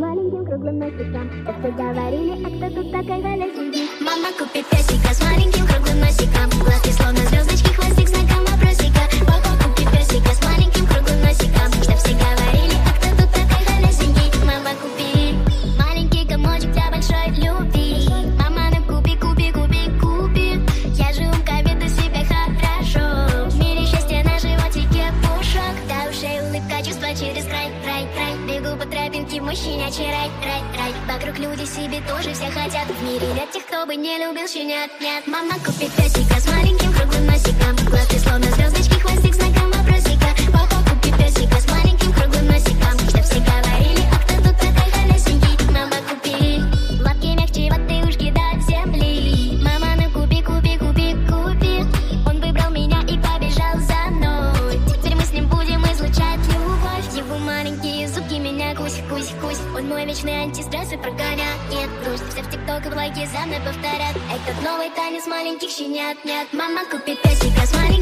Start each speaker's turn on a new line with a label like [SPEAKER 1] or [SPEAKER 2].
[SPEAKER 1] маленьким круглым носиком. Так все говорили, а кто тут такая Галя сидит? Мама купи песика с маленьким чувства через край, край, край. Бегу по тропинке, мужчинячий рай, рай. Вокруг люди себе тоже все хотят. В мире нет тех, кто бы не любил щенят, нет. Мама купит песика с маленьким кусь, кусь, кусь. Он мой вечный антистресс и прогоняет грусть. Все в тикток и в лайке за мной повторят. Этот новый танец маленьких щенят нет. Мама купит песика с маленьким